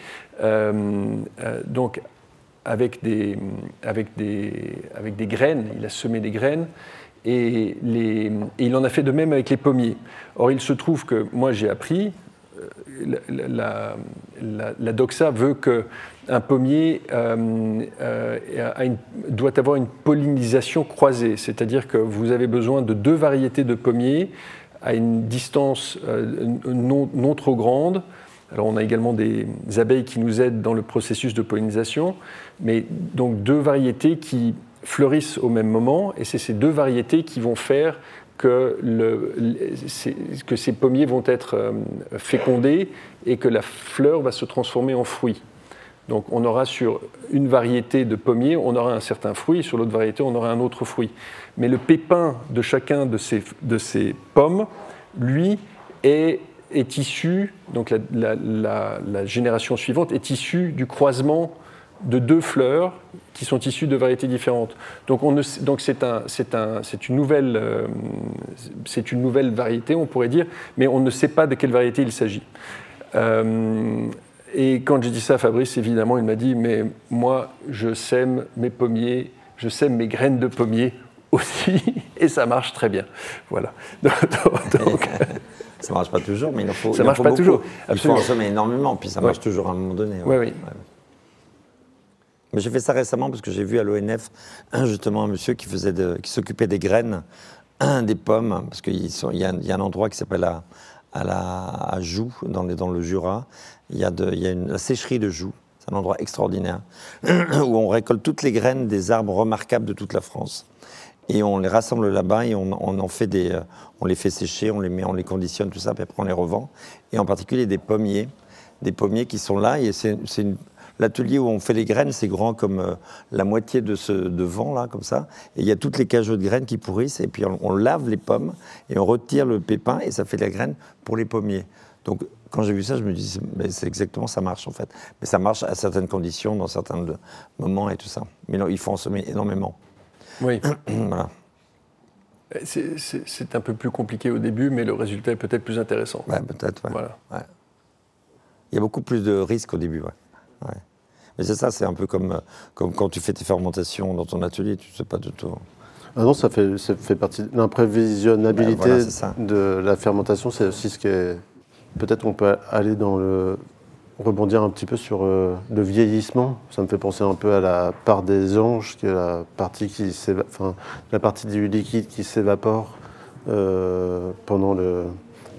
Euh, donc, avec des, avec, des, avec des graines, il a semé des graines, et, les, il en a fait de même avec les pommiers. Or, il se trouve que moi j'ai appris, euh, la, la, doxa veut qu'un pommier euh, euh, doit avoir une pollinisation croisée, c'est-à-dire que vous avez besoin de deux variétés de pommiers à une distance non, non trop grande. Alors on a également des abeilles qui nous aident dans le processus de pollinisation, mais donc deux variétés qui fleurissent au même moment, et c'est ces deux variétés qui vont faire que, ces pommiers vont être euh, fécondés et que la fleur va se transformer en fruit. Donc on aura sur une variété de pommiers, on aura un certain fruit, sur l'autre variété, on aura un autre fruit. Mais le pépin de chacun de ces, de ces pommes, lui, est est issu, donc la, génération suivante est issue du croisement de deux fleurs qui sont issues de variétés différentes. Donc, donc c'est un, un, une, nouvelle, euh, c'est une nouvelle variété, on pourrait dire, mais on ne sait pas de quelle variété il s'agit. Euh, et quand j'ai dit ça à Fabrice, évidemment, il m'a dit, mais moi, je sème mes pommiers, je sème mes graines de pommiers aussi, et ça marche très bien. Voilà. donc, ça ne marche pas toujours, mais il en faut. Ça marche pas toujours. Il faut en énormément, puis ça marche toujours à un moment donné. Oui, oui. Mais j'ai fait ça récemment parce que j'ai vu à l'ONF justement un monsieur qui faisait qui s'occupait des graines des pommes parce qu'il y, a un endroit qui s'appelle à, à, Joux dans, dans, le Jura. Il y a, de, il y a une, la sécherie de Joux. C'est un endroit extraordinaire où on récolte toutes les graines des arbres remarquables de toute la France et on les rassemble là-bas et on, en fait des, euh, on les fait sécher, on les met, on les conditionne tout ça, puis après on les revend. Et en particulier des pommiers, des pommiers qui sont là et c'est L'atelier où on fait les graines, c'est grand comme euh, la moitié de ce de vent là, comme ça. Et il y a toutes les cajots de graines qui pourrissent. Et puis on, lave les pommes et on retire le pépin et ça fait de la graine pour les pommiers. Donc quand j'ai vu ça, je me dis, c'est exactement ça marche en fait. Mais ça marche à certaines conditions, dans certains moments et tout ça. Mais non, il faut en semer énormément. Oui. voilà. C'est un peu plus compliqué au début, mais le résultat est peut-être plus intéressant. Ouais, peut-être, Voilà. Il y a beaucoup plus de risques au début, ouais. Mais c'est ça, c'est un peu comme, comme quand tu fais tes fermentations dans ton atelier, tu ne sais pas du tout. Ah non, ça fait, ça fait partie de l'imprévisionnabilité de la fermentation. C'est aussi ce qui est. Peut-être on peut aller dans le rebondir un petit peu sur euh, le vieillissement. Ça me fait penser un peu à la part des anges, qui est la partie, qui enfin, la partie du liquide qui s'évapore euh, pendant le,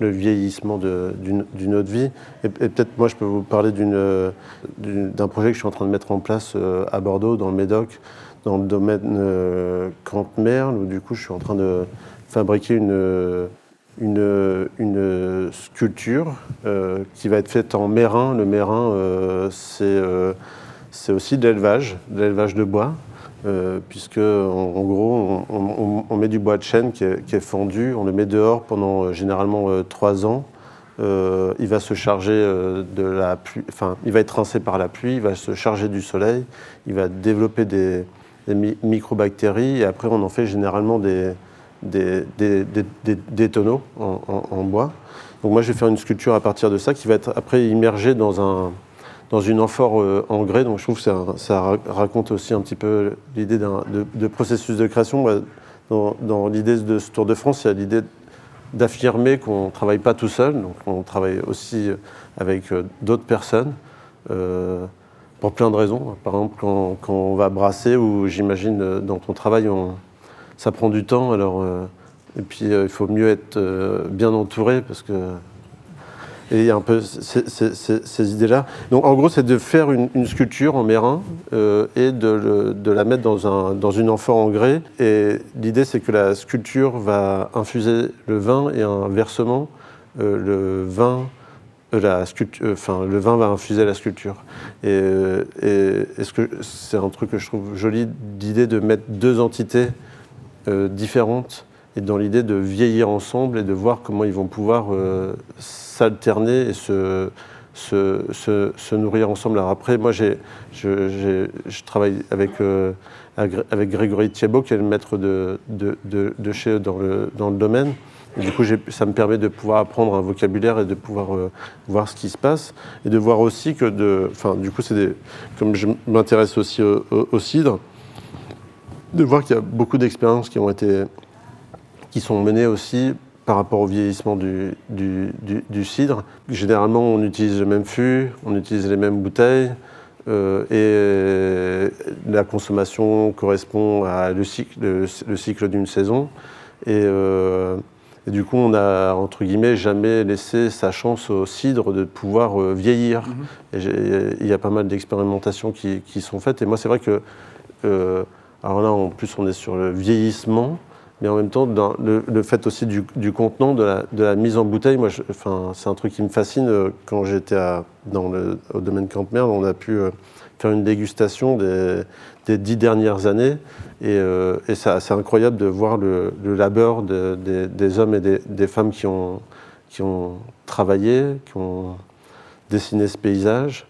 vieillissement d'une autre vie. Et, peut-être moi je peux vous parler d'un projet que je suis en train de mettre en place euh, à Bordeaux, dans le Médoc, dans le domaine Camp-Merle, où du coup je suis en train de fabriquer une sculpture euh, qui va être faite en mérin. Le mérin, euh, euh, c'est aussi de l'élevage, de l'élevage de bois, puisque en, gros, on, met du bois de chêne qui est, fendu, on le met dehors pendant généralement trois ans. il va se charger de la pluie, enfin, il va être rincé par la pluie, il va se charger du soleil, il va développer des, microbactéries, et après on en fait généralement des, tonneaux en, bois. Donc moi, je vais faire une sculpture à partir de ça qui va être après immergée dans, un, dans une amphore euh, en grès. Donc je trouve que ça, raconte aussi un petit peu l'idée de, processus de création. Dans, l'idée de ce Tour de France, il y a l'idée d'affirmer qu'on ne travaille pas tout seul, donc on travaille aussi avec euh, d'autres personnes. Euh, pour plein de raisons. Par exemple, quand, on va brasser, ou j'imagine dans ton travail, ça prend du temps. Alors, et puis, il faut mieux être bien entouré parce que et il y a un peu ces, idées-là. Donc en gros, c'est de faire une, sculpture en mérin euh, et de, la mettre dans, un, dans une amphore en grès. Et l'idée, c'est que la sculpture va infuser le vin et inversement, euh, le vin. Euh, le vin va infuser la sculpture. Et, c'est un truc que je trouve joli d'idée de mettre deux entités différentes et dans l'idée de vieillir ensemble et de voir comment ils vont pouvoir s'alterner et se, se, se, nourrir ensemble. Alors après, moi, je, je, travaille avec, euh, avec Grégory Thiebaud, qui est le maître de, de, de, chez eux dans le, dans le domaine. du coup, ça me permet de pouvoir apprendre un vocabulaire et de pouvoir euh, voir ce qui se passe. Et de voir aussi que, de, enfin, du coup, c'est comme je m'intéresse aussi au, au, cidre, de voir qu'il y a beaucoup d'expériences qui ont été qui sont menées aussi par rapport au vieillissement du, du, cidre. Généralement, on utilise le même fût, on utilise les mêmes bouteilles, euh, et la consommation correspond à le cycle, le, cycle d'une saison. Euh, et, du coup, on a, entre guillemets, jamais laissé sa chance au cidre de pouvoir euh, vieillir. Mm-hmm. il y a pas mal d'expérimentations qui, qui, sont faites. Et moi, c'est vrai que, alors là, en plus, on est sur le vieillissement mais en même temps, le, fait aussi du, contenant, de la, mise en bouteille, moi, c'est un truc qui me fascine. Euh, quand j'étais dans le, au domaine Campmerde, on a pu euh, faire une dégustation des, dix dernières années, et, euh, c'est incroyable de voir le, labeur des hommes et des, femmes qui ont travaillé, qui ont dessiné ce paysage.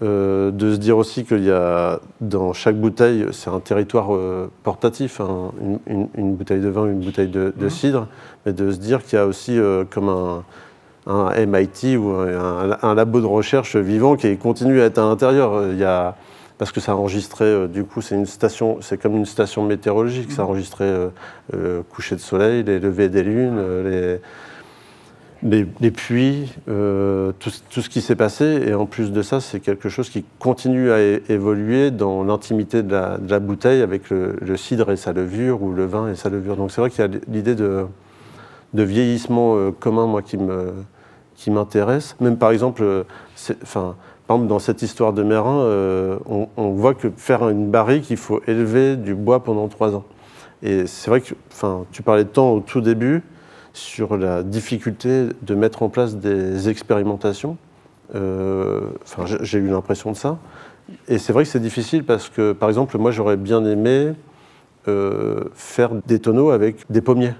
Euh, de se dire aussi qu'il y a dans chaque bouteille, c'est un territoire euh, portatif, hein, une, bouteille de vin, une bouteille de, mhm. cidre, mais de se dire qu'il y a aussi euh, comme un, MIT ou un, labo de recherche vivant qui continue à être à l'intérieur. Il y a, parce que ça enregistrait, du coup, c'est une station, c'est comme une station météorologique, ça mhm. enregistrait le coucher de soleil, les levées des lunes, les les, puits, euh, tout, ce qui s'est passé. Et en plus de ça, c'est quelque chose qui continue à évoluer dans l'intimité de, la, bouteille avec le, cidre et sa levure ou le vin et sa levure. Donc c'est vrai qu'il y a l'idée de, vieillissement euh, commun, moi, qui me qui m'intéresse. Même par exemple, euh, enfin, par exemple, dans cette histoire de Mérin, on, on, voit que faire une barrique, il faut élever du bois pendant trois ans. Et c'est vrai que, tu parlais de temps au tout début sur la difficulté de mettre en place des expérimentations. Euh, enfin, j'ai eu l'impression de ça. Et c'est vrai que c'est difficile parce que, par exemple, moi, j'aurais bien aimé euh, faire des tonneaux avec des pommiers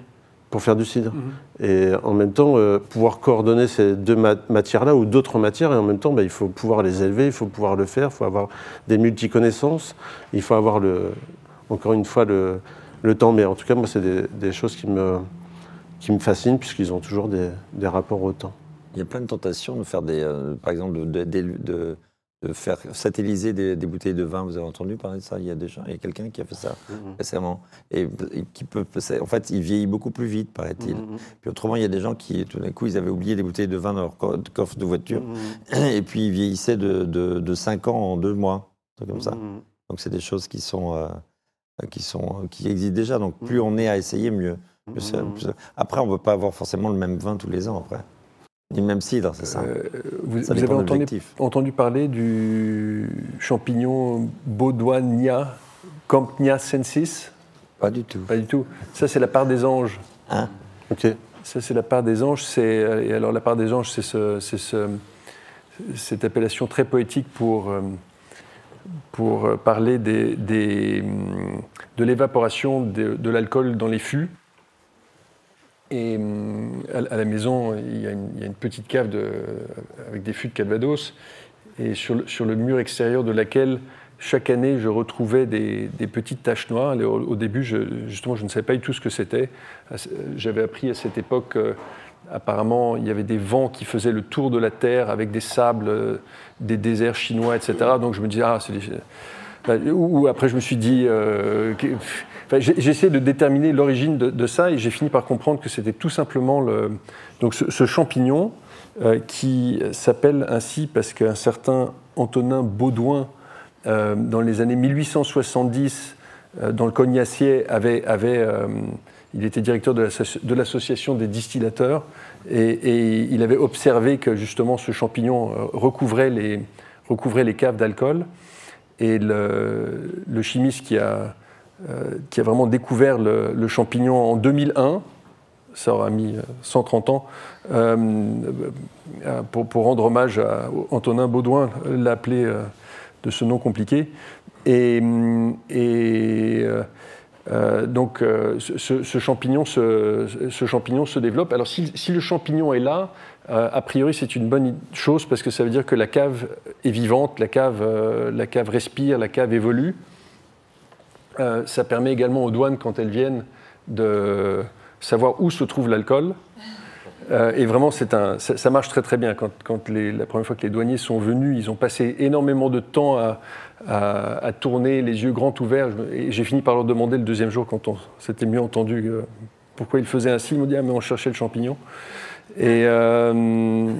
pour faire du cidre. Mhm. Et en même temps, euh, pouvoir coordonner ces deux matières-là ou d'autres matières, et en même temps, bah, il faut pouvoir les élever, il faut pouvoir le faire, il faut avoir des multi-connaissances, il faut avoir, le, encore une fois, le, le temps. Mais en tout cas, moi, c'est des, des, choses qui me, qui me fascinent puisqu'ils ont toujours des, des, rapports au temps. Il y a plein de tentations de faire des, euh, par exemple, de, de, faire satelliser des, bouteilles de vin. Vous avez entendu parler de ça? Il y a déjà, il y a quelqu'un qui a fait ça mm-hmm. récemment et, qui peut, en fait, il vieillit beaucoup plus vite, paraît-il. Mm-hmm. Puis autrement, il y a des gens qui, tout d'un coup, ils avaient oublié des bouteilles de vin dans leur coffre de voiture et puis ils vieillissaient de, de, 5 ans en 2 mois, comme ça. Donc c'est des choses qui sont, euh, qui sont, qui existent déjà. Donc plus on est à essayer, mieux. Après, on ne peut pas avoir forcément le même vin tous les ans, après. Ni le même cidre, c'est ça. Euh, vous, avez entendu, parler du champignon Baudoinia Campnia sensis? Pas du tout. Pas du tout. Ça, c'est la part des anges. Hein? Ok. Ça, c'est la part des anges. C'est, et alors, la part des anges, c'est, ce, ce, cette appellation très poétique pour, euh, pour parler des, des, de l'évaporation de, de l'alcool dans les fûts. Et hum, à la maison, il y a une, petite cave avec des fûts de Calvados, et sur le, mur extérieur de laquelle, chaque année, je retrouvais des, petites taches noires. Au, début, je, justement, je ne savais pas du tout ce que c'était. J'avais appris à cette époque, euh, apparemment, il y avait des vents qui faisaient le tour de la Terre avec des sables, euh, des déserts chinois, etc. Donc je me disais, ah, c'est des... Ou après, je me suis dit, euh, j'ai essayé de déterminer l'origine de, ça et j'ai fini par comprendre que c'était tout simplement le, donc ce, champignon euh, qui s'appelle ainsi parce qu'un certain Antonin Baudouin, euh, dans les années 1870, dans le Cognacier, avait, avait il était directeur de l'association des distillateurs et, il avait observé que justement ce champignon recouvrait les, recouvrait les caves d'alcool. Et le, chimiste qui a, qui a vraiment découvert le, champignon en 2001, ça aura mis 130 ans, pour, pour, rendre hommage à Antonin Baudouin, l'appelé de ce nom compliqué. Et, euh, euh, donc euh, ce, champignon se, développe. Alors si, le champignon est là, a priori c'est une bonne chose parce que ça veut dire que la cave est vivante, la cave respire, la cave évolue. Ça permet également aux douanes, quand elles viennent, de savoir où se trouve l'alcool. Euh, et vraiment, un, ça, marche très très bien. Quand, la première fois que les douaniers sont venus, ils ont passé énormément de temps à, tourner les yeux grands ouverts. J'ai fini par leur demander le deuxième jour, quand on s'était mieux entendu, euh, pourquoi ils faisaient ainsi. Ils m'ont dit ah, mais on cherchait le champignon. Et euh,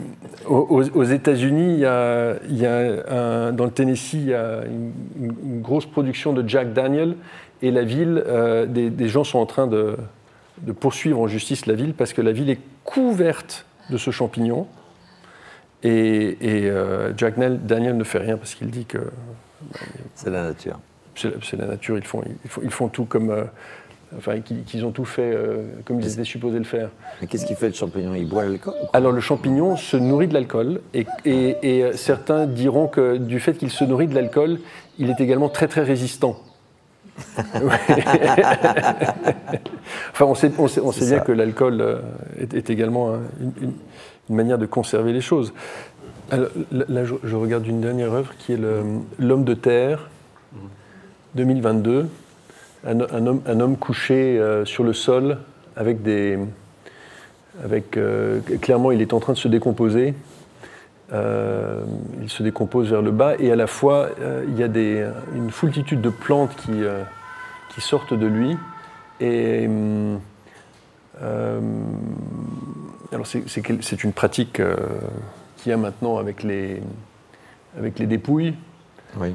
aux, États-Unis, il y a, dans le Tennessee, il y a une, grosse production de Jack Daniel. Et la ville, des, gens sont en train de, de poursuivre en justice la ville parce que la ville est couverte de ce champignon. Et, euh, Jack Daniel ne fait rien parce qu'il dit que. C'est la nature. C'est la nature, ils font, ils font, tout comme. Euh, enfin, qu'ils ont tout fait euh, comme ils étaient supposés le faire. Mais qu'est-ce qu'il fait le champignon? Il boit l'alcool Alors le champignon se nourrit de l'alcool et, et, certains diront que du fait qu'il se nourrit de l'alcool, il est également très très résistant. enfin, on sait, on sait, bien que l'alcool euh, est, également une, manière de conserver les choses. là, je, regarde une dernière œuvre qui est L'homme de terre, 2022. Un, homme, un homme, couché euh, sur le sol avec des. Avec, euh, clairement, il est en train de se décomposer. Euh, il se décompose vers le bas et à la fois il y a des, une foultitude de plantes qui, qui sortent de lui. Et alors c'est une pratique qu'il y a maintenant avec les, avec les dépouilles. Oui.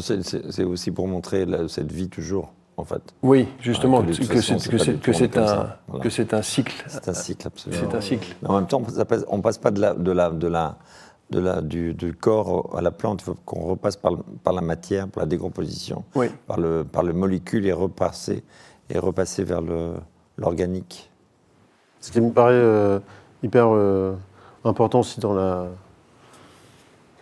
C'est aussi pour montrer cette vie toujours en fait. Oui, justement, que c'est un, que c'est un cycle. C'est un cycle, absolument. C'est un cycle. Mais en même temps, on ne passe pas de la, de la, de la, de la, du, du, corps à la plante, il faut qu'on repasse par, par, la matière, par la décomposition, par, le, par le molécule et repasser, et repasser vers l'organique. Ce qui me paraît euh, hyper euh, important aussi dans la,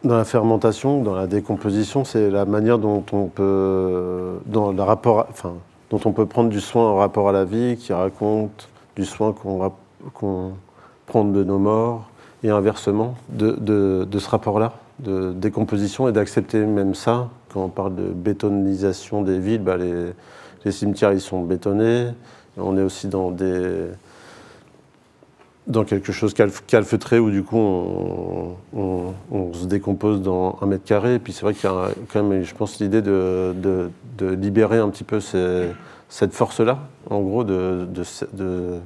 dans la fermentation, dans la décomposition, c'est la manière dont on peut, dans le rapport, enfin, dont on peut prendre du soin en rapport à la vie, qui raconte du soin qu'on prend de nos morts, et inversement, de, ce rapport-là, de décomposition et d'accepter même ça. Quand on parle de bétonisation des villes, bah les, les cimetières ils sont bétonnés. On est aussi dans des, dans quelque chose calfeutré où du coup on, se décompose dans un mètre carré. Et puis c'est vrai qu'il y a quand même, je pense, l'idée de, de, libérer un petit peu cette force-là, en gros, de, de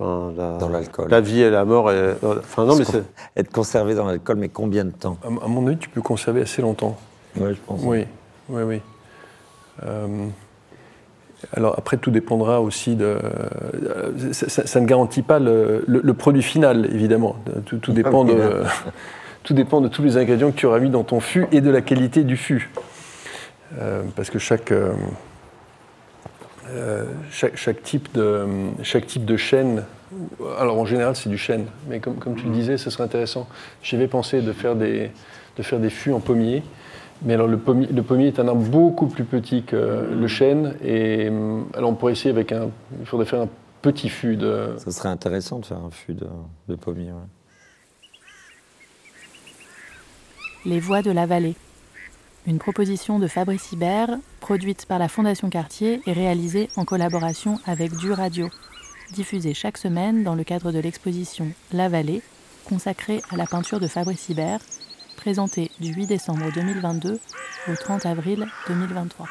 Enfin, la, dans l'alcool. La vie et la mort. Et, enfin, non, mais c'est... Être conservé dans l'alcool, mais combien de temps? À, mon avis, tu peux conserver assez longtemps. Oui, je pense. Oui, oui, oui. Euh, alors après, tout dépendra aussi de. Ça, ne garantit pas le, produit final, évidemment. Tout, dépend de, tout dépend de tous les ingrédients que tu auras mis dans ton fût et de la qualité du fût. Euh, parce que chaque, euh, euh, chaque, chaque, type de, chaque type de chêne, alors en général c'est du chêne, mais comme, comme tu le disais, ce serait intéressant. J'avais pensé de faire des, de faire des fûts en pommier. Mais alors le pommier, le pommier, est un arbre beaucoup plus petit que le chêne. Et euh, alors on pourrait essayer avec un. Il faudrait faire un petit fût de. Ça serait intéressant de faire un fût de, pommier. Les voix de la vallée. Une proposition de Fabrice Hibert, produite par la Fondation Cartier et réalisée en collaboration avec Du Radio. Diffusée chaque semaine dans le cadre de l'exposition La Vallée, consacrée à la peinture de Fabrice Hibert présenté du 8 décembre 2022 au 30 avril 2023.